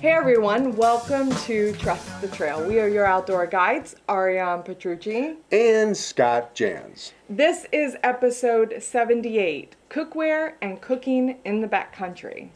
Hey everyone, welcome to Trust the Trail. We are your outdoor guides, Ariane Petrucci. and Scott Jans. This is episode 78 Cookware and Cooking in the Backcountry.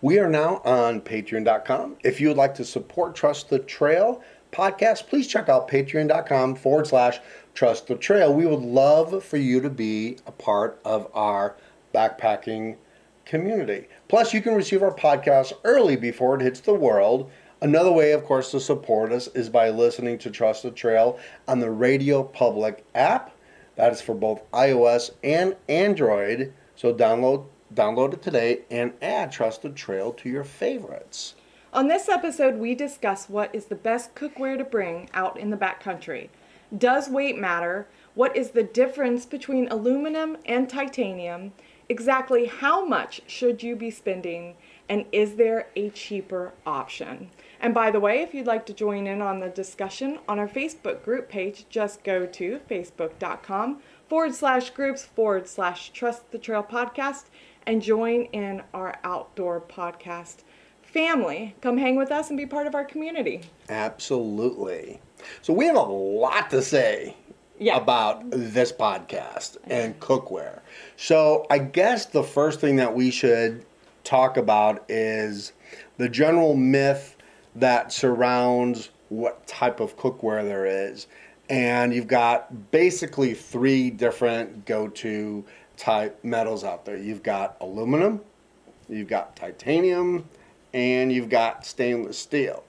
We are now on patreon.com. If you would like to support Trust the Trail podcast, please check out patreon.com forward slash trust the trail. We would love for you to be a part of our backpacking community. Plus, you can receive our podcast early before it hits the world. Another way, of course, to support us is by listening to Trust the Trail on the Radio Public app. That is for both iOS and Android. So download download it today and add Trust the Trail to your favorites. On this episode, we discuss what is the best cookware to bring out in the backcountry. Does weight matter? What is the difference between aluminum and titanium? Exactly how much should you be spending? And is there a cheaper option? And by the way, if you'd like to join in on the discussion on our Facebook group page, just go to facebook.com forward slash groups forward slash trust the trail podcast and join in our outdoor podcast family. Come hang with us and be part of our community. Absolutely. So we have a lot to say Yeah. about this podcast and cookware. So I guess the first thing that we should talk about is the general myth that surrounds what type of cookware there is. And you've got basically three different go-to type metals out there. You've got aluminum, you've got titanium, and you've got stainless steel.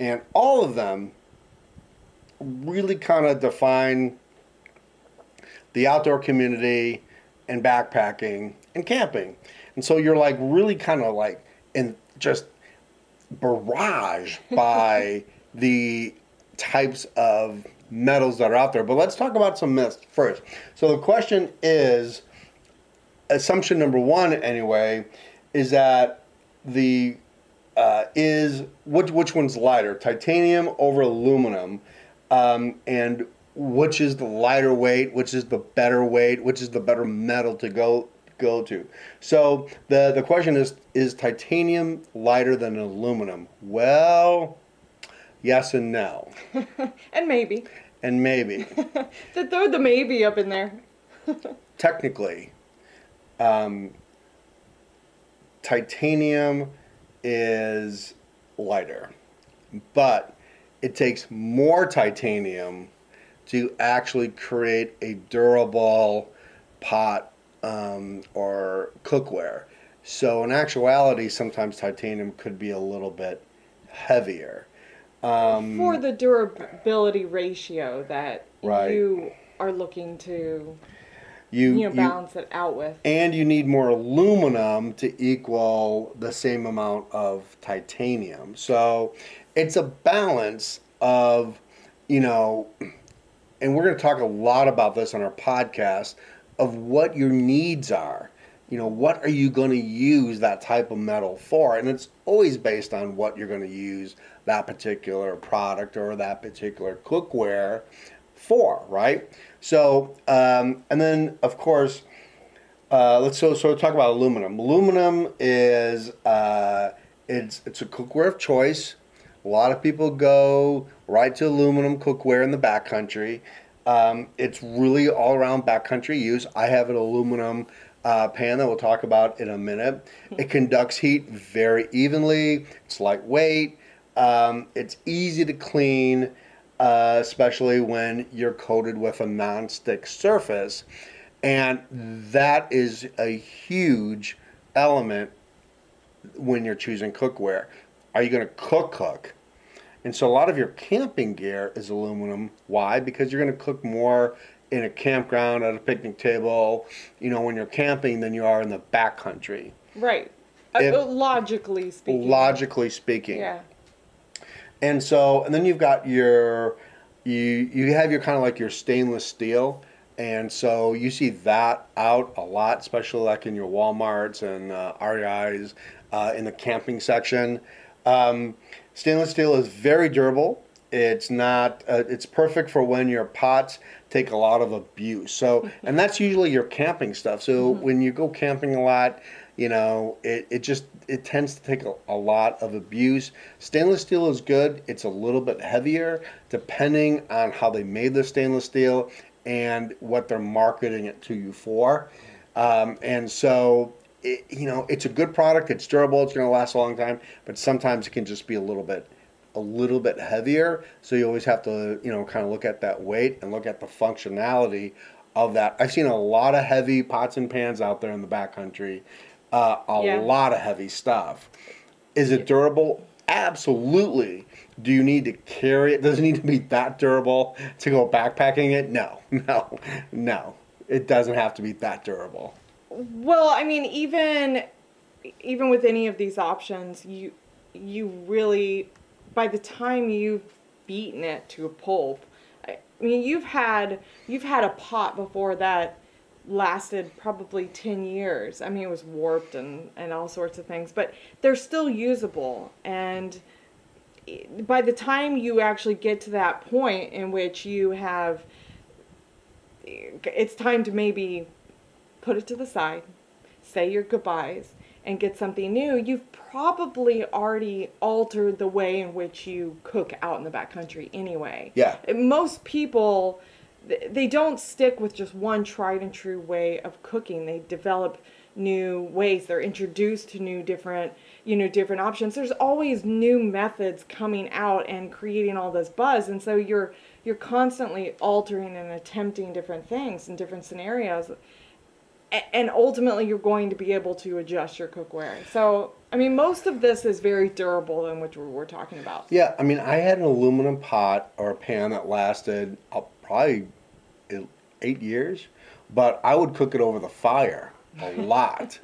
And all of them really kind of define the outdoor community and backpacking and camping. And so you're like really kind of like in just barrage by the types of metals that are out there. But let's talk about some myths first. So the question is assumption number one anyway is that the uh, is which which one's lighter, titanium over aluminum, um, and which is the lighter weight, which is the better weight, which is the better metal to go go to. So the the question is is titanium lighter than aluminum? Well, yes and no, And maybe. and maybe. To throw the maybe up in there. technically, um, titanium is lighter, but it takes more titanium to actually create a durable pot um, or cookware. So, in actuality, sometimes titanium could be a little bit heavier. Um, For the durability ratio that Right. you are looking to you, you know you- balance it out with. and you need more aluminum to equal the same amount of titanium. So it's a balance of, you know, and we're going to talk a lot about this on our podcast of what your needs are. You know, what are you going to use that type of metal for? And it's always based on what you're going to use that particular product or that particular cookware for, right? So, um, and then of course, uh, let's so so talk about aluminum. Aluminum is uh, it's it's a cookware of choice. A lot of people go right to aluminum cookware in the backcountry. Um, it's really all around backcountry use. I have an aluminum uh, pan that we'll talk about in a minute. It conducts heat very evenly. It's lightweight. Um, it's easy to clean, uh, especially when you're coated with a non-stick surface. And that is a huge element when you're choosing cookware. Are you going to cook cook? And so a lot of your camping gear is aluminum. Why? Because you're going to cook more in a campground at a picnic table, you know, when you're camping than you are in the backcountry. Right. Uh, If- uh, logically speaking. Logically speaking. Yeah. And so, and then you've got your, you you have your kind of like your stainless steel, and so you see that out a lot, especially like in your WalMarts and uh, REI's uh, in the camping section. Um, stainless steel is very durable. It's not. Uh, it's perfect for when your pots take a lot of abuse. So, and that's usually your camping stuff. So when you go camping a lot, You know, it, it just it tends to take a, a lot of abuse. Stainless steel is good. It's a little bit heavier depending on how they made the stainless steel and what they're marketing it to you for. Um, and so, it, you know, it's a good product. It's durable. It's going to last a long time. But sometimes it can just be a little bit a little bit heavier. So you always have to, you know, kind of look at that weight and look at the functionality of that. I've seen a lot of heavy pots and pans out there in the backcountry uh, a yeah. lot of heavy stuff. Is it durable? Absolutely. Do you need to carry it? Does it need to be that durable to go backpacking it? No, no, no. It doesn't have to be that durable. Well, I mean, even even with any of these options, you you really by the time you've beaten it to a pulp, I mean, you've had you've had a pot before that lasted probably 10 years. I mean, it was warped and, and all sorts of things, but they're still usable. And by the time you actually get to that point in which you have, it's time to maybe put it to the side, say your goodbyes, and get something new, you've probably already altered the way in which you cook out in the backcountry anyway. Yeah. Most people they don't stick with just one tried and true way of cooking. They develop new ways. They're introduced to new different, you know, different options. There's always new methods coming out and creating all this buzz. And so you're you're constantly altering and attempting different things in different scenarios. And ultimately you're going to be able to adjust your cookware. So, I mean, most of this is very durable than which we're talking about. Yeah, I mean, I had an aluminum pot or a pan that lasted probably eight years, but I would cook it over the fire a lot.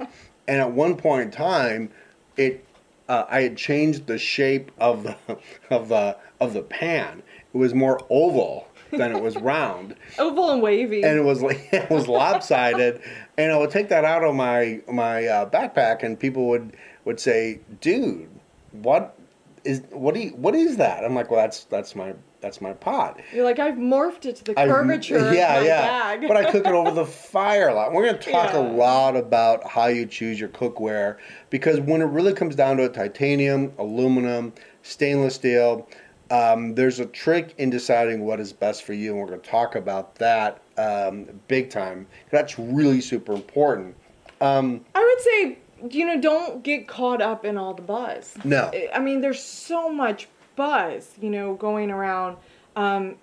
and at one point in time, it uh, I had changed the shape of the of the of the pan. It was more oval than it was round. oval and wavy. And it was like it was lopsided. and I would take that out of my my uh, backpack, and people would would say, "Dude, what is what do you, what is that?" I'm like, "Well, that's that's my that's my pot. You're like I've morphed it to the curvature I've, yeah, yeah. but I cook it over the fire a lot. We're going to talk yeah. a lot about how you choose your cookware because when it really comes down to it, titanium, aluminum, stainless steel, um, there's a trick in deciding what is best for you, and we're going to talk about that um, big time. That's really super important. Um, I would say you know don't get caught up in all the buzz. No, I mean there's so much buzz, you know, going around um,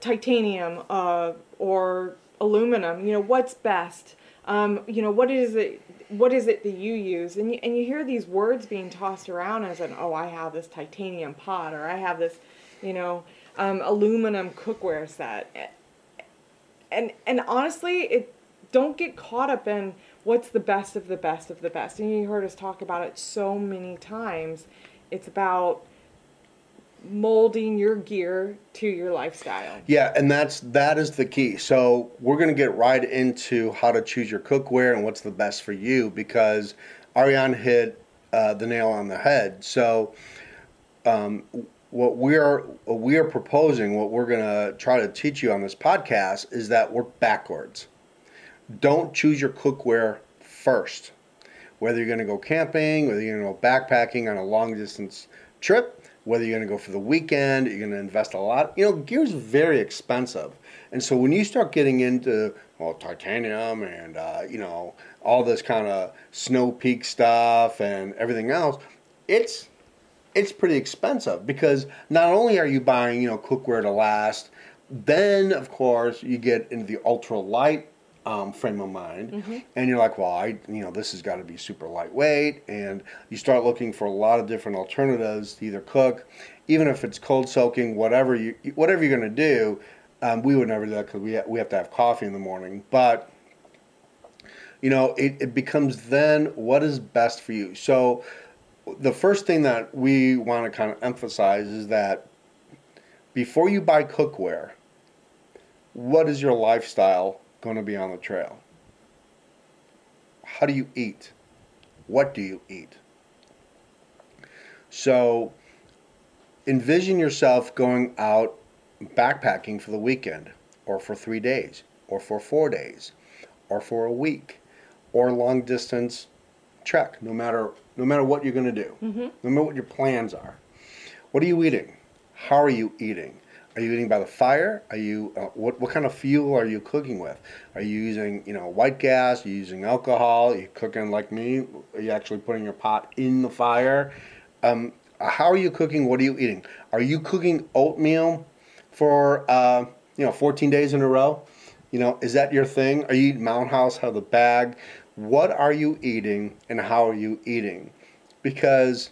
titanium uh, or aluminum. You know, what's best? Um, you know, what is it? What is it that you use? And you, and you hear these words being tossed around as an, oh, I have this titanium pot, or I have this, you know, um, aluminum cookware set. And and honestly, it don't get caught up in what's the best of the best of the best. And you heard us talk about it so many times. It's about molding your gear to your lifestyle. Yeah, and that's that is the key. So we're gonna get right into how to choose your cookware and what's the best for you because Ariane hit uh, the nail on the head. So um, what we are what we are proposing, what we're gonna try to teach you on this podcast is that we're backwards. Don't choose your cookware first. Whether you're to go camping, whether you're to go backpacking on a long distance trip, whether you're going to go for the weekend, you're going to invest a lot. You know, gear's very expensive. And so when you start getting into, well, titanium and, uh, you know, all this kind of snow peak stuff and everything else, it's it's pretty expensive because not only are you buying, you know, cookware to last, then of course you get into the ultra light um, frame of mind, mm-hmm. and you're like, well, I, you know, this has got to be super lightweight, and you start looking for a lot of different alternatives to either cook, even if it's cold soaking, whatever you, whatever you're going to do. Um, we would never do that because we we have to have coffee in the morning, but you know, it, it becomes then what is best for you. So the first thing that we want to kind of emphasize is that before you buy cookware, what is your lifestyle going to be on the trail? How do you eat? What do you eat? So envision yourself going out backpacking for the weekend, or for three days, or for four days, or for a week, or long distance trek. No matter no matter what you're going to do, Mm-hmm. no matter what your plans are. What are you eating? How are you eating? Are you eating by the fire? Are you uh, what what kind of fuel are you cooking with? Are you using you know white gas? Are you using alcohol? Are you cooking like me? Are you actually putting your pot in the fire? Um, how are you cooking? What are you eating? Are you cooking oatmeal for uh, you know 14 days in a row? You know, is that your thing? Are you Mountain House of the bag? What are you eating and how are you eating? Because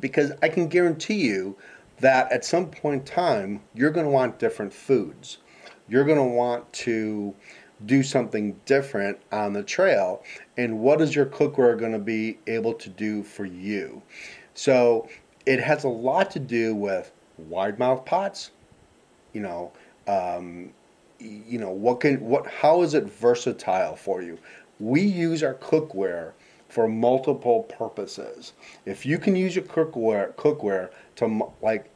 because I can guarantee you that at some point in time you're going to want different foods. You're going to want to do something different on the trail and what is your cookware going to be able to do for you? So it has a lot to do with wide mouth pots, you know, um, you know what can what how is it versatile for you? We use our cookware for multiple purposes. If you can use your cookware cookware to like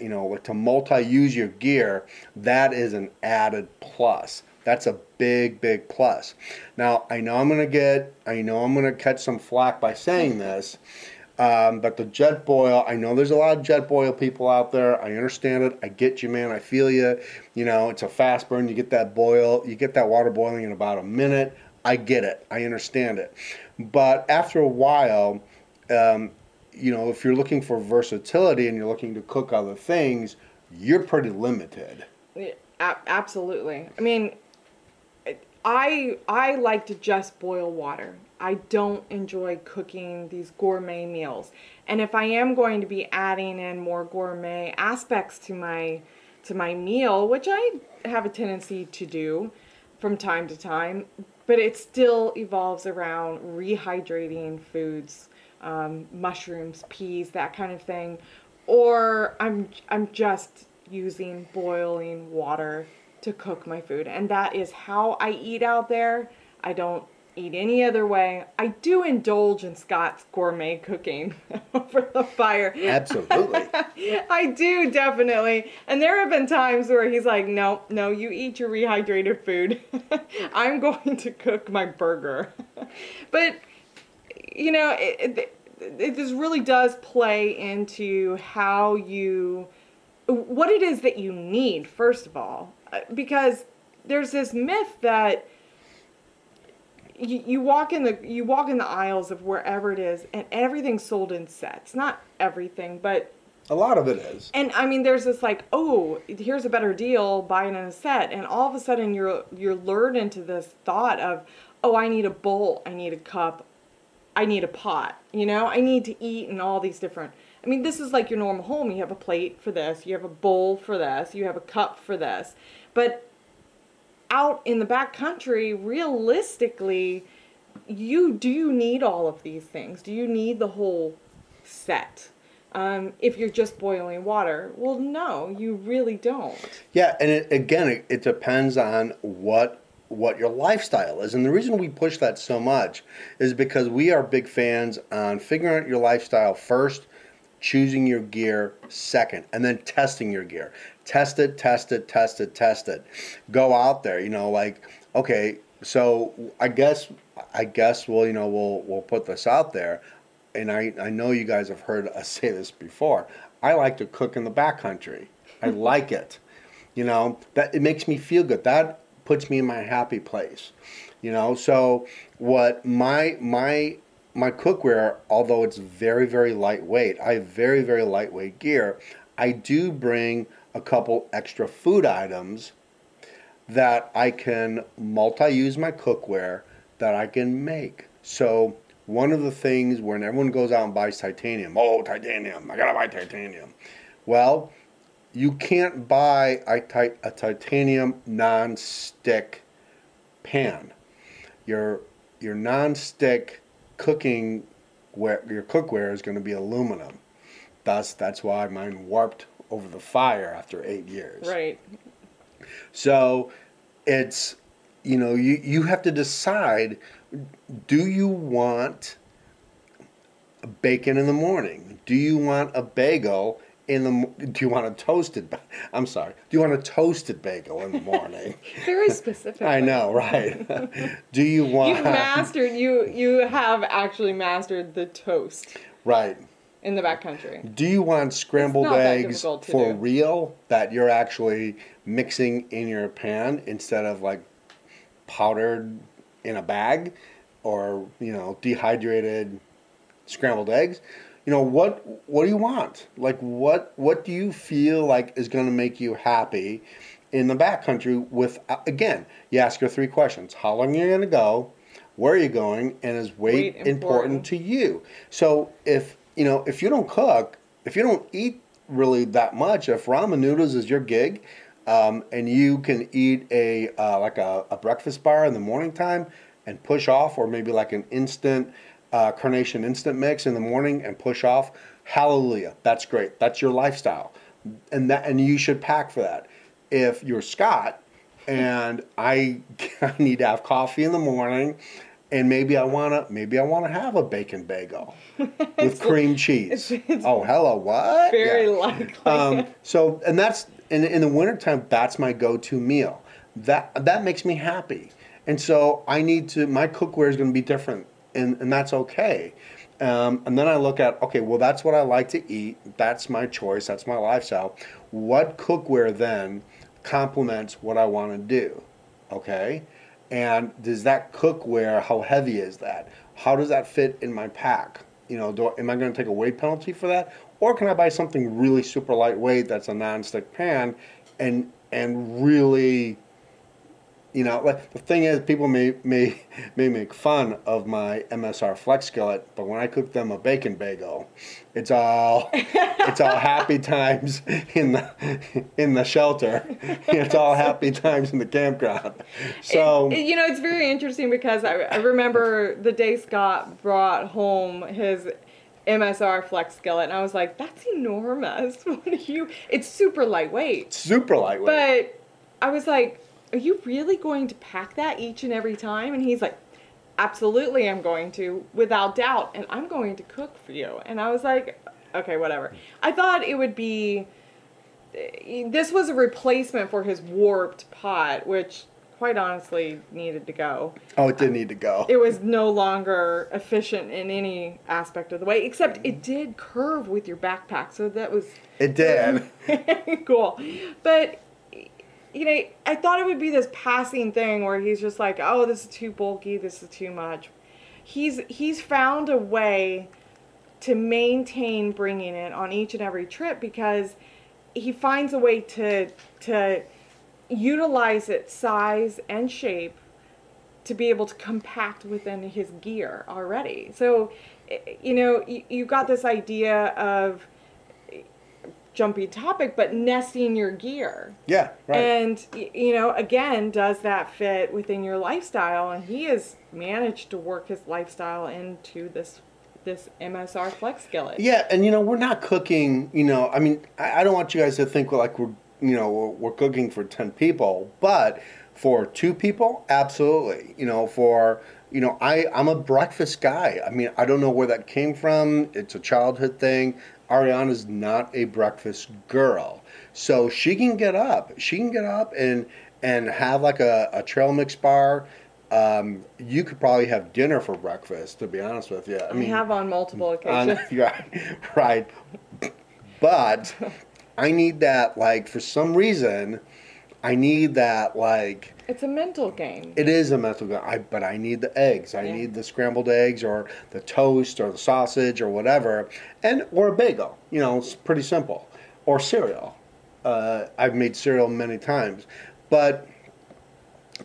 you know to multi-use your gear, that is an added plus. That's a big big plus. Now I know I'm gonna get I know I'm gonna catch some flack by saying this. Um, but the Jetboil, I know there's a lot of Jetboil people out there. I understand it. I get you, man. I feel you. You know, it's a fast burn. You get that boil, you get that water boiling in about a minute. I get it. I understand it. But after a while, um, you know, if you're looking for versatility and you're looking to cook other things, you're pretty limited. Yeah, absolutely. I mean, I I like to just boil water. I don't enjoy cooking these gourmet meals. And if I am going to be adding in more gourmet aspects to my to my meal, which I have a tendency to do from time to time, but it still evolves around rehydrating foods, um, mushrooms, peas, that kind of thing, or I'm I'm just using boiling water to cook my food, and that is how I eat out there. I don't eat any other way. I do indulge in Scott's gourmet cooking over the fire. Absolutely. I do definitely. And there have been times where he's like, "No, no, you eat your rehydrated food. I'm going to cook my burger." but you know, it, it, it this really does play into how you what it is that you need first of all Uh, because there's this myth that you, you walk in the you walk in the aisles of wherever it is and everything's sold in sets not everything but a lot of it is. and I mean, there's this like, oh, here's a better deal, buy it in a set, and all of a sudden you're you're lured into this thought of, oh, I need a bowl, I need a cup, I need a pot, you know, I need to eat and all these different. I mean, this is like your normal home. You have a plate for this, you have a bowl for this, you have a cup for this, but out in the back country, realistically, you do need all of these things. Do you need the whole set? Um, if you're just boiling water, well, no, you really don't. Yeah, and it, again, it, it depends on what what your lifestyle is, and the reason we push that so much is because we are big fans on figuring out your lifestyle first, choosing your gear second, and then testing your gear. Test it, test it, test it, test it. Go out there, you know, like okay, so I guess I guess we'll you know we'll we'll put this out there and I, I know you guys have heard us say this before. I like to cook in the backcountry. I like it. You know, that it makes me feel good. That puts me in my happy place. You know, so what my my my cookware, although it's very, very lightweight, I have very, very lightweight gear. I do bring a couple extra food items that I can multi-use my cookware that I can make. So one of the things when everyone goes out and buys titanium, oh titanium, I gotta buy titanium. Well, you can't buy a, a titanium non-stick pan. Your your non-stick cooking where your cookware is to be aluminum. Thus, that's why mine warped over the fire after eight years. Right. So it's you know you you have to decide do you want bacon in the morning? Do you want a bagel in the do you want a toasted I'm sorry. Do you want a toasted bagel in the morning? Very specific. I know, right? do you want You mastered. You you have actually mastered the toast right? In the backcountry. Do you want scrambled eggs for do. real that you're actually mixing in your pan instead of like powdered in a bag or, you know, dehydrated scrambled eggs? You know, what what do you want? Like what what do you feel like is going to make you happy in the backcountry with uh, again, you ask her three questions. How long are you going to go? Where are you going? And is weight, Weight important important. to you? So if, you know, if you don't cook, if you don't eat really that much, if ramen noodles is your gig, um, and you can eat a uh, like a, a breakfast bar in the morning time and push off, or maybe like an instant uh, carnation instant mix in the morning and push off. Hallelujah, that's great. That's your lifestyle, and that and you should pack for that. If you're Scott and I, I need to have coffee in the morning. And maybe I wanna maybe I wanna have a bacon bagel with cream cheese. it's- it's oh hello, what? Very Yeah. likely. Um, so, and that's in, in the wintertime, that's my go-to meal. That that makes me happy, and so I need to. My cookware is going to be different, and and that's okay. Um, and then I look at okay, well, that's what I like to eat. That's my choice. That's my lifestyle. What cookware then complements what I want to do? Okay, and does that cookware? How heavy is that? How does that fit in my pack? You know, do, am I going to take a weight penalty for that, or can I buy something really super lightweight that's a non-stick pan, and and really, you know, like the thing is, people may may may make fun of my MSR flex skillet, but when I cook them a bacon bagel, it's all it's all happy times in the in the shelter. It's all happy times in the campground. So It- you know, it's very interesting because I, I remember the day Scott brought home his MSR flex skillet, and I was like, "That's enormous! What are you? It's super lightweight." super lightweight. But I was like, "Are you really going to pack that each and every time?" And he's like, "Absolutely, I'm going to, without doubt, and I'm going to cook for you." And I was like, "Okay, whatever." I thought it would be. This was a replacement for his warped pot, which quite honestly needed to go. oh, it did need to go. It was no longer efficient in any aspect of the way, except it did curve with your backpack, so that was It did. cool. But you know, I thought it would be this passing thing where he's just like, "Oh, this is too bulky. This is too much." He's he's found a way to maintain bringing it on each and every trip because he finds a way to to utilize its size and shape to be able to compact within his gear already. So, eh, you know, you, you've got this idea of jumpy topic, but nesting your gear. Yeah, right. And, you know, again, does that fit within your lifestyle? And he has managed to work his lifestyle into this this MSR flex skillet. Yeah, and you know we're not cooking. You know, I mean, I, I don't want you guys to think we're like we're you know we're, we're cooking for ten people, but for two people, absolutely. You know, for you know, I I'm a breakfast guy. I mean, I don't know where that came from. It's a childhood thing. Ariana's not a breakfast girl, so she can get up. She can get up and and have like a, a trail mix bar. Um, you could probably have dinner for breakfast. To be honest with you, I I mean, have on multiple on- occasions. right, right. But I need that, like, for some reason, I need that, like, It's a mental game. it is a mental game. I, but I need the eggs. I Yeah. need the scrambled eggs or the toast or the sausage or whatever, and or a bagel. You know, it's pretty simple. Or cereal. Uh, I've made cereal many times, but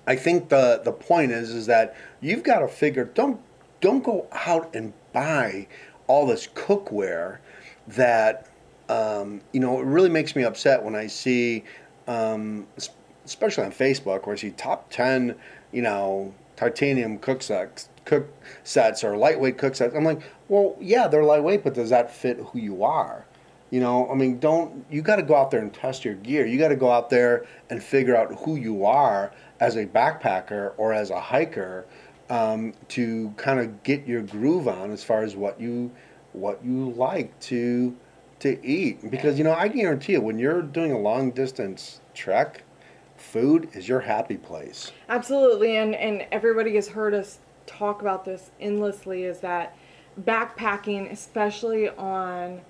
I think the the point is is that you've got to figure. Don't don't go out and buy all this cookware that um, you know. It really makes me upset when I see, um, especially on Facebook, where I see top ten, you know, titanium cook sets, cook sets or lightweight cook sets. I'm like, well, yeah, they're lightweight, but does that fit who you are? You know, I mean, don't you got to go out there and test your gear. You got to go out there and figure out who you are as a backpacker or as a hiker um, to kind of get your groove on as far as what you what you like to to eat because you know I guarantee you when you're doing a long distance trek, food is your happy place. Absolutely, and and everybody has heard us talk about this endlessly. Is that backpacking, especially on,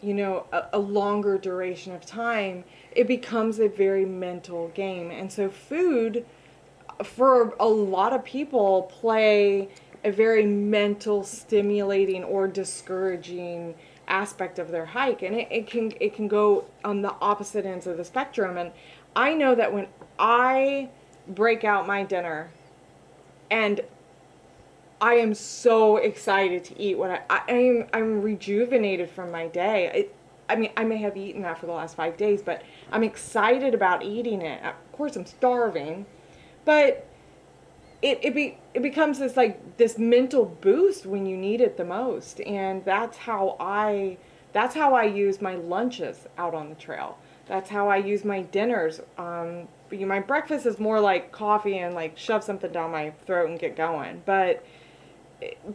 you know, a, a longer duration of time, it becomes a very mental game, and so food, for a lot of people, play a very mental stimulating or discouraging aspect of their hike and it, it can it can go on the opposite ends of the spectrum and i know that when i break out my dinner and i am so excited to eat what i, I am i'm rejuvenated from my day. It, i mean i may have eaten that for the last five days but i'm excited about eating it. Of course i'm starving but it it be it becomes this like this mental boost when you need it the most. And that's how i that's how i use my lunches out on the trail that's how i use my dinners. Um my breakfast is more like coffee and like shove something down my throat and get going. But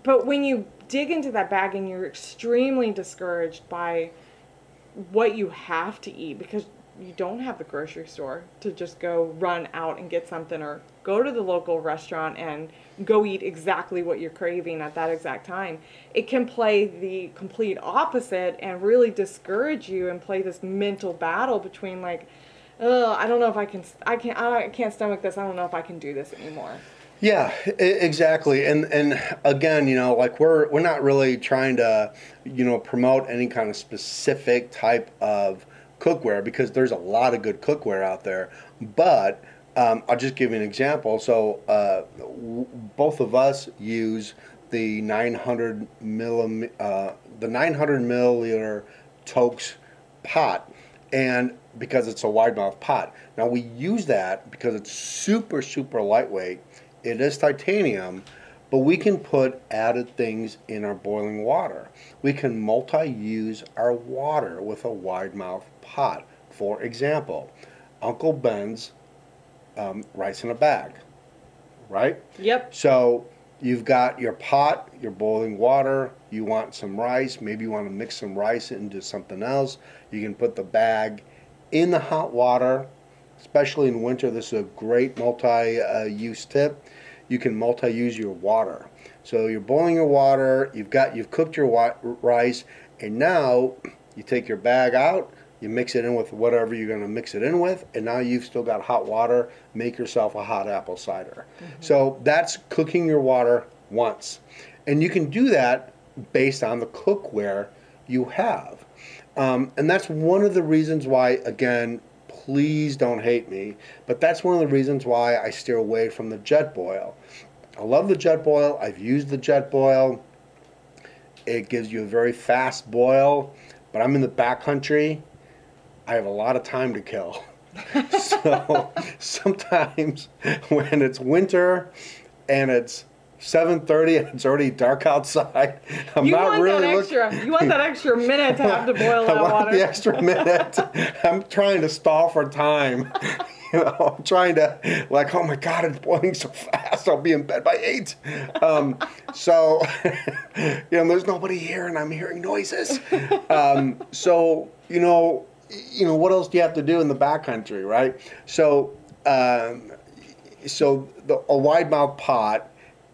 but when you dig into that bag and you're extremely discouraged by what you have to eat because you don't have the grocery store to just go run out and get something or go to the local restaurant and go eat exactly what you're craving at that exact time. It can play the complete opposite and really discourage you and play this mental battle between like, oh, I don't know if I can, I can't, I can't stomach this. I don't know if I can do this anymore. Yeah, exactly. And and again, you know, like we're we're not really trying to, you know, promote any kind of specific type of cookware because there's a lot of good cookware out there. But um, I'll just give you an example. So uh, w- both of us use the 900 millim, uh, the 900 milliliter Toaks pot, and because it's a wide mouth pot. Now we use that because it's super super lightweight. It is titanium, but we can put added things in our boiling water. We can multi-use our water with a wide mouth pot. For example, Uncle Ben's um, rice in a bag, right? Yep. So you've got your pot, your boiling water. You want some rice. Maybe you want to mix some rice into something else. You can put the bag in the hot water, especially in winter. This is a great multi-use tip. You can multi-use your water. So you're boiling your water. You've got you've cooked your rice, and now you take your bag out you mix it in with whatever you're going to mix it in with, and now you've still got hot water. Make yourself a hot apple cider. Mm-hmm. So that's cooking your water once. And you can do that based on the cookware you have. Um, and that's one of the reasons why, again, please don't hate me, but that's one of the reasons why I steer away from the Jetboil. I love the Jetboil. I've used the Jetboil. It gives you a very fast boil, but I'm in the backcountry I have a lot of time to kill. so sometimes when it's winter and it's 7:30 and it's already dark outside, I'm you not want really that extra. Look- you want that extra minute to have to boil that I want water. the extra minute. I'm trying to stall for time. You know, I'm trying to like, oh my god, it's boiling so fast. I'll be in bed by eight. Um, so, you know, there's nobody here, and I'm hearing noises. Um, so, you know, you know, what else do you have to do in the backcountry, right? So, um, so the, a wide mouth pot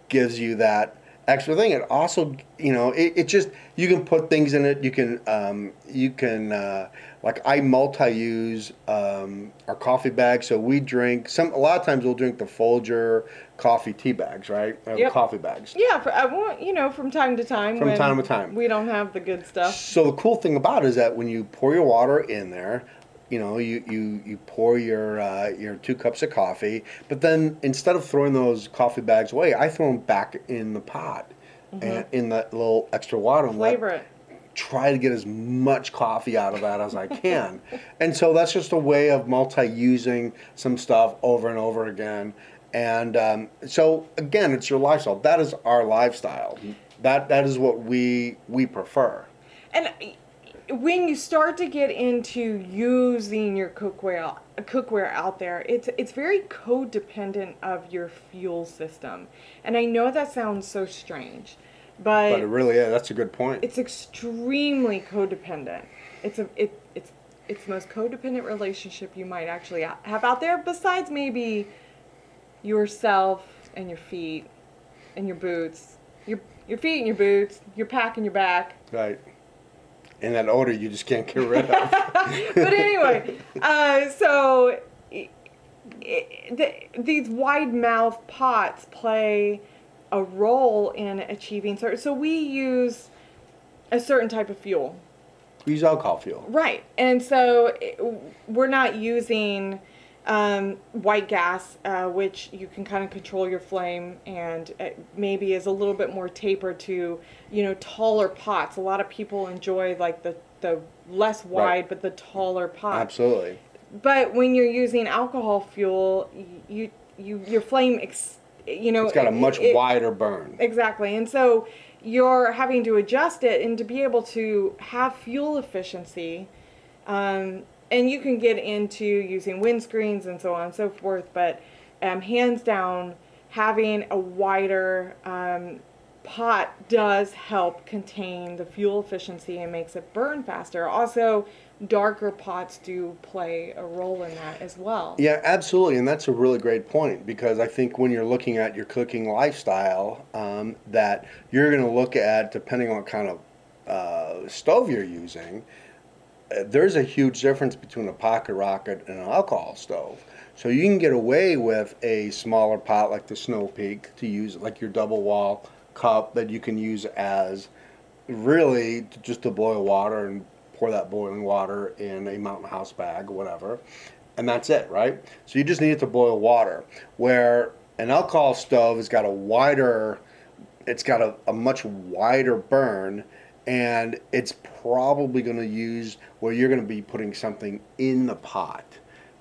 gives you that extra thing. It also, you know, it, it just you can put things in it. You can um, you can uh, like I multi-use um, our coffee bags. So we drink some. A lot of times we'll drink the Folger coffee tea bags, right? Uh, Yep. Coffee bags. Yeah, for, I want you know from time to time. From when time to time. We don't have the good stuff. So the cool thing about it is that when you pour your water in there, you know, you you, you pour your uh, your two cups of coffee, but then instead of throwing those coffee bags away, I throw them back in the pot and in that little extra water. and Flavor it. try to get as much coffee out of that as I can. and so that's just a way of multi-using some stuff over and over again. And um, so again, it's your lifestyle. That is our lifestyle. That that is what we we prefer. And when you start to get into using your cookware cookware out there, it's it's very codependent of your fuel system. And I know that sounds so strange, But but it really is. That's a good point. it's extremely codependent. it's a it it's it's the most codependent relationship you might actually have out there besides maybe yourself and your feet and your boots your your feet and your boots your pack and your back Right. And that odor you just can't get rid of. but anyway, uh, so i i the, these wide mouth pots play a role in achieving certain. So we use a certain type of fuel, we use alcohol fuel. right? And so it, we're not using um, white gas, uh, which you can kind of control your flame and maybe is a little bit more tapered to, you know, taller pots. A lot of people enjoy like the the less wide Right. but the taller pots. Absolutely. But when you're using alcohol fuel, you you your flame, ex, you know, It's got a much it- wider burn. Exactly, and so you're having to adjust it, and to be able to have fuel efficiency, um, and you can get into using windscreens and so on and so forth. But um, hands down, having a wider um, pot does help contain the fuel efficiency and makes it burn faster. Also, darker pots do play a role in that as well. Yeah, absolutely, and that's a really great point because I think when you're looking at your cooking lifestyle, um, that you're going to look at depending on what kind of uh, stove you're using. There's a huge difference between a pocket rocket and an alcohol stove. So you can get away with a smaller pot like the Snow Peak to use like your double wall cup that you can use as really just to boil water and pour that boiling water in a mountain house bag or whatever. And that's it right? So you just need it to boil water. Where an alcohol stove has got a wider it's got a, a much wider burn and it's probably going to use where you're going to be putting something in the pot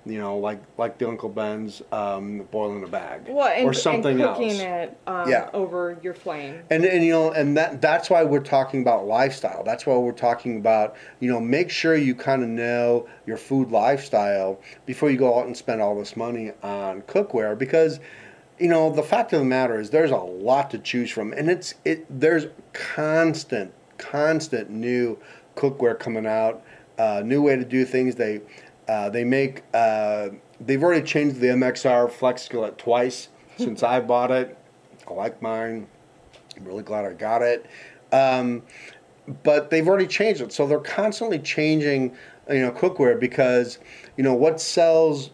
you know like like the uncle ben's um, boil in a bag Well, and, or something and cooking else it um, Yeah. over your flame. and and you know, and that that's why we're talking about lifestyle. That's why we're talking about you know, make sure you kind of know your food lifestyle before you go out and spend all this money on cookware because you know the fact of the matter is there's a lot to choose from, and it's it there's constant constant new cookware coming out, uh, new way to do things. They uh, they make uh, they've already changed the MSR flex skillet twice since I bought it. I like mine. I'm really glad I got it. Um, but they've already changed it, so they're constantly changing, you know, cookware because you know what sells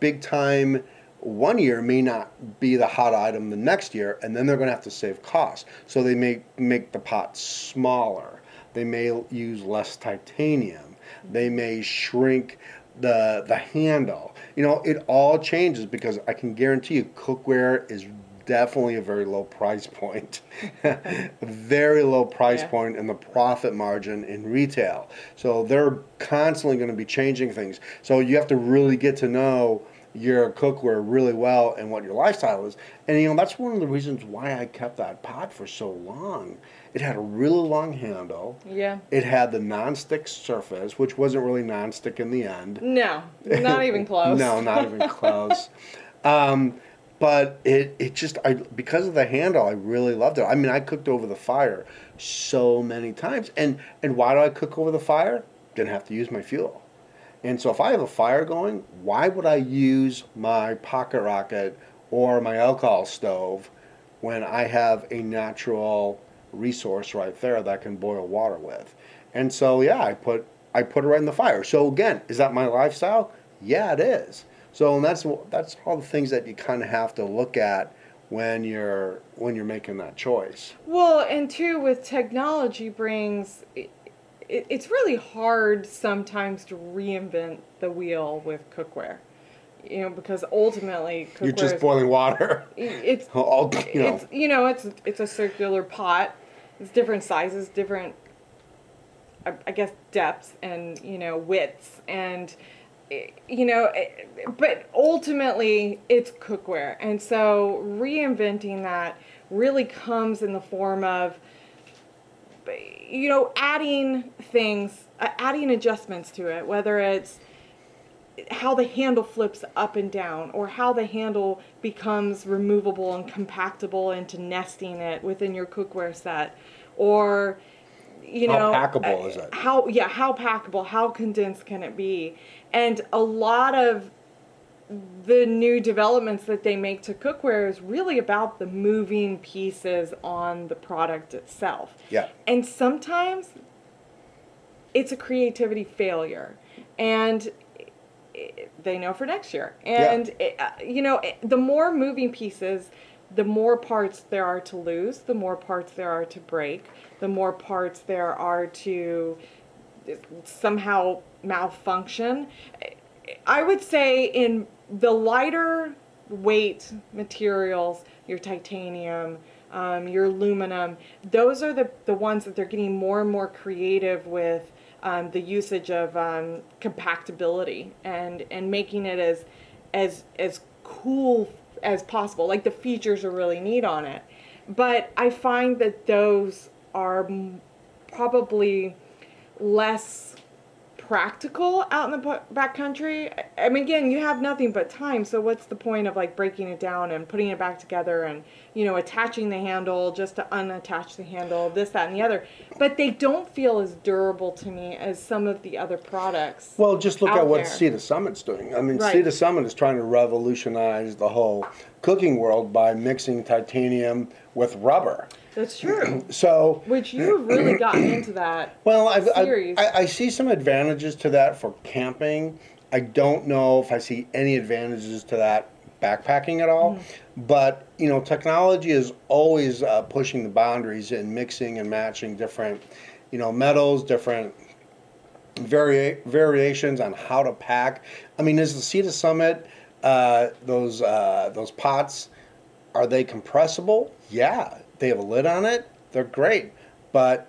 big time one year may not be the hot item the next year, and then they're going to have to save costs. So they may make the pot smaller. They may use less titanium. They may shrink the the handle. You know, it all changes because I can guarantee you, cookware is definitely a very low price point. very low price Yeah. point and the profit margin in retail. So they're constantly going to be changing things. So you have to really get to know your cookware really well and what your lifestyle is. And you know, that's one of the reasons why I kept that pot for so long. It had a really long handle. Yeah. It had the non-stick surface, which wasn't really non-stick in the end. No, not even close. No, not even close. Um, but it it just I because of the handle, I really loved it. I mean, I cooked over the fire so many times, and and why do I cook over the fire? Didn't have to use my fuel. And so if I have a fire going, why would I use my pocket rocket or my alcohol stove when I have a natural resource right there that I can boil water with? And so yeah, I put I put it right in the fire. So again, is that my lifestyle? Yeah, it is. So and that's that's all the things that you kind of have to look at when you're when you're making that choice. Well, and two, with technology brings, it, it, it's really hard sometimes to reinvent the wheel with cookware. You know, because ultimately cookware You're just is- boiling water. it's all you know. it's you know it's it's a circular pot. It's different sizes, different, I, I guess, depths and you know widths and eh, you know, eh, but ultimately it's cookware, and so reinventing that really comes in the form of you know adding things, uh, adding adjustments to it, whether it's how the handle flips up and down or how the handle becomes removable and compactable into nesting it within your cookware set or you How know packable uh, is it? how yeah how packable how condensed can it be and a lot of the new developments that they make to cookware is really about the moving pieces on the product itself. Yeah. and sometimes it's a creativity failure. And they know for next year. And it, uh, you know it- the more moving pieces the more parts there are to lose the more parts there are to break the more parts there are to somehow malfunction. I would say in the lighter weight materials your titanium um, your aluminum those are the, the ones that they're getting more and more creative with um, the usage of um, compactability and and making it as as as cool as possible. Like the features are really neat on it. But i find that those are probably less practical out in the bu- backcountry. I- mean, again, you have nothing but time, so what's the point of like breaking it down and putting it back together and you know attaching the handle just to unattach the handle, this, that, and the other? But they don't feel as durable to me as some of the other products. Well, just look at what. Sea to Summit's doing. I mean, Right. Sea to Summit is trying to revolutionize the whole cooking world by mixing titanium with rubber. That's true. So, Which you've really gotten into that. well, I've, Series. I, I see some advantages to that for camping. I don't know if I see any advantages to that backpacking at all. But you know, technology is always uh, pushing the boundaries and mixing and matching different, you know, metals, different vari- variations on how to pack. I mean, is the Sea to Summit uh, those uh, those pots? Are they compressible? Yeah, they have a lid on it. They're great, but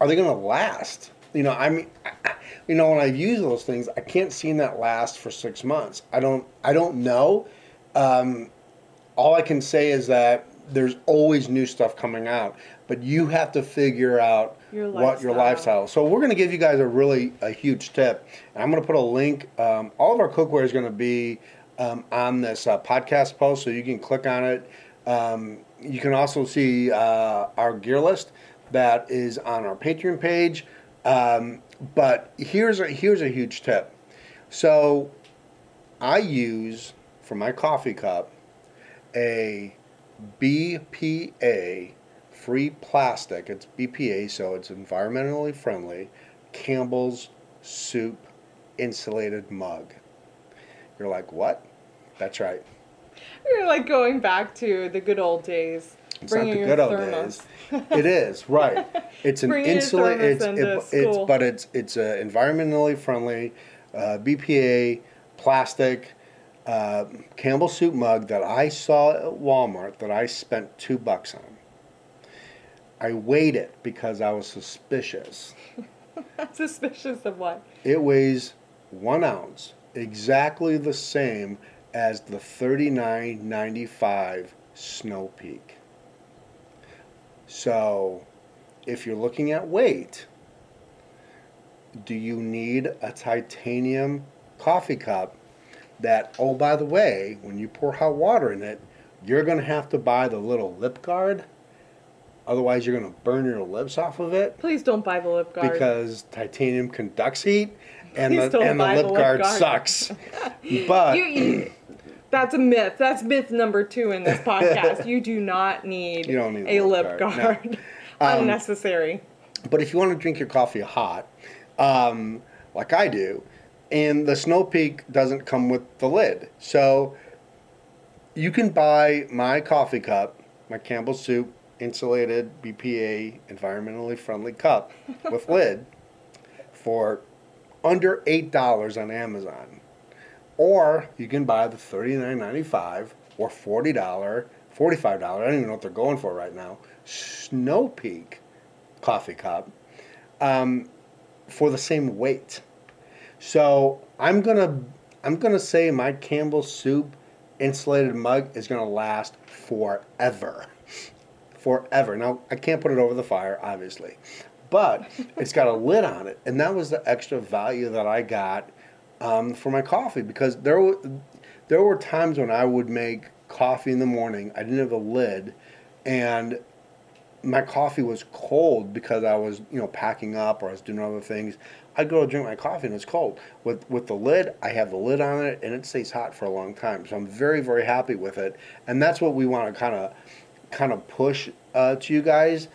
are they going to last? You know, I mean, I- you know, when I've used those things, I can't see that last for six months. I don't, I don't know. Um, all I can say is that there's always new stuff coming out, but you have to figure out Your what your lifestyle. lifestyle. So we're going to give you guys a really a huge tip, and I'm going to put a link. Um, all of our cookware is going to be um, on this uh, podcast post, so you can click on it. Um, you can also see uh, our gear list that is on our Patreon page. Um, but here's a here's a huge tip. So I use for my coffee cup a BPA free plastic. It's BPA, so it's environmentally friendly. Campbell's soup insulated mug. You're like, what? That's right. You're like going back to the good old days. It's not the good old days. It is right. It's an insulated. It's, it, it's but it's it's a environmentally friendly uh, BPA plastic uh, Campbell soup mug that I saw at Walmart that I spent two bucks on. I weighed it because I was suspicious. Suspicious of what? It weighs one ounce, exactly the same as the thirty nine ninety five Snow Peak. So, if you're looking at weight, do you need a titanium coffee cup that, oh, by the way, when you pour hot water in it, you're going to have to buy the little lip guard? Otherwise, you're going to burn your lips off of it Please don't buy the lip guard. because titanium conducts heat and Please the, and the lip the lip guard guard. sucks. but you, you, that's a myth. That's myth number two in this podcast. you do not need, You don't need a lip guard. guard, no. Um, Unnecessary. But if you want to drink your coffee hot, um, like I do, and the Snow Peak doesn't come with the lid, so you can buy my coffee cup, my Campbell Soup insulated BPA environmentally friendly cup with lid for under eight dollars on Amazon, or you can buy the $39.95 or forty dollar, forty five dollar. I don't even know what they're going for right now. Snow Peak coffee cup um, for the same weight. So I'm gonna I'm gonna say my Campbell Soup insulated mug is gonna last forever, forever. Now I can't put it over the fire, obviously, but it's got a lid on it, and that was the extra value that I got um, for my coffee because there were there were times when I would make coffee in the morning. I didn't have a lid, and my coffee was cold because I was, you know, packing up or I was doing other things, I'd go to drink my coffee and it's cold. With with the lid, I have the lid on it and it stays hot for a long time. So I'm very very happy with it, and that's what we want to kind of kind of push uh, to you guys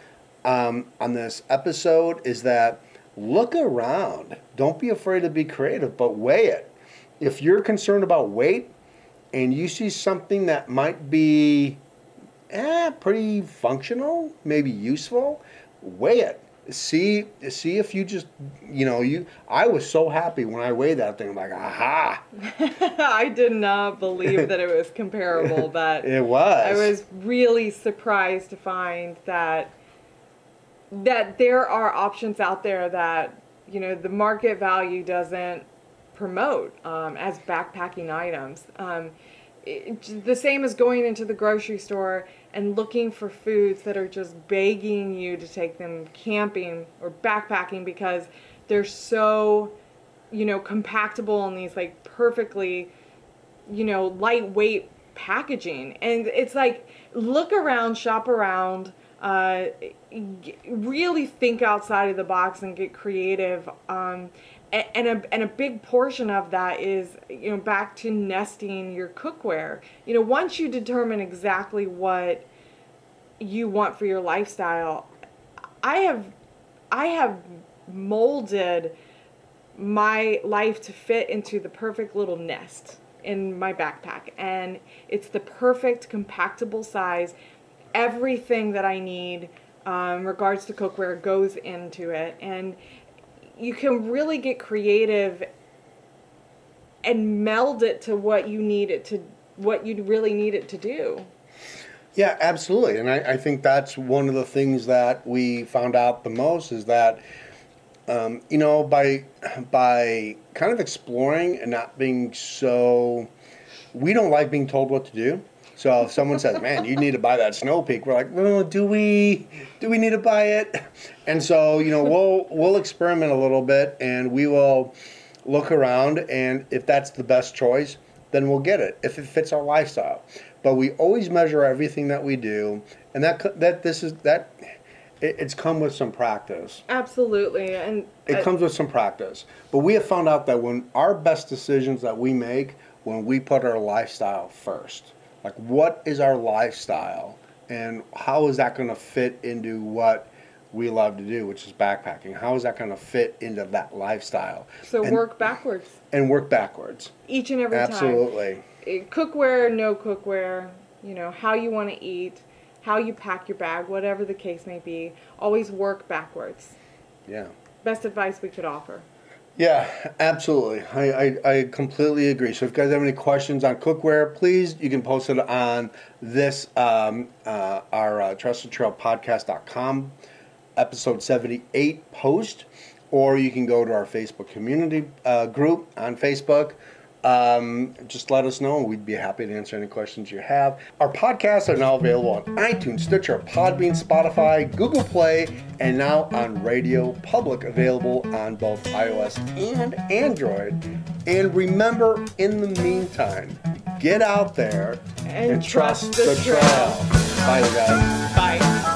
um, on this episode is that look around. Don't be afraid to be creative, but weigh it. If you're concerned about weight and you see something that might be eh, pretty functional, maybe useful, weigh it. See, see if you just, you know, you. I was so happy when I weighed that thing. I'm like, aha! I did not believe that it was comparable, but it was. I was really surprised to find that that there are options out there that you know the market value doesn't promote um, as backpacking items. Um, it, the same as going into the grocery store and looking for foods that are just begging you to take them camping or backpacking because they're so you know compactable in these like perfectly you know lightweight packaging and it's like look around shop around uh, really think outside of the box and get creative. Um, and a, and a big portion of that is you know back to nesting your cookware you know once you determine exactly what you want for your lifestyle i have i have molded my life to fit into the perfect little nest in my backpack and it's the perfect compactable size everything that I need um, regards to cookware goes into it, and you can really get creative and meld it to what you need it to what you really need it to do. Yeah, absolutely, and I, I think that's one of the things that we found out the most is that. Um, you know, by by kind of exploring and not being so, we don't like being told what to do. So if someone says, "Man, you need to buy that Snow Peak," we're like, "Well, do we? Do we need to buy it?" And so you know, we'll we'll experiment a little bit, and we will look around, and if that's the best choice, then we'll get it if it fits our lifestyle. But we always measure everything that we do, and that that this is that it, it's come with some practice. Absolutely, and it uh, comes with some practice. But we have found out that when our best decisions that we make, when we put our lifestyle first like, what is our lifestyle, and how is that going to fit into what we love to do, which is backpacking? How is that going to fit into that lifestyle? So and, work backwards. And work backwards. Each and every Absolutely. time. Absolutely. Eh, cookware, no cookware. You know how you want to eat, how you pack your bag, whatever the case may be. Always work backwards. Yeah. Best advice we could offer. Yeah, absolutely. I, I, I, completely agree. So if you guys have any questions on cookware, please, you can post it on this, um, uh, our uh, trustthetrailpodcast.com episode 78 post, or you can go to our Facebook community uh, group on Facebook um, just let us know. We'd be happy to answer any questions you have. Our podcasts are now available on iTunes, Stitcher, Podbean, Spotify, Google Play, and now on Radio Public, available on both iOS and Android. And remember, in the meantime, get out there and, and trust, trust, the, trail. trail. Bye, guys. Bye.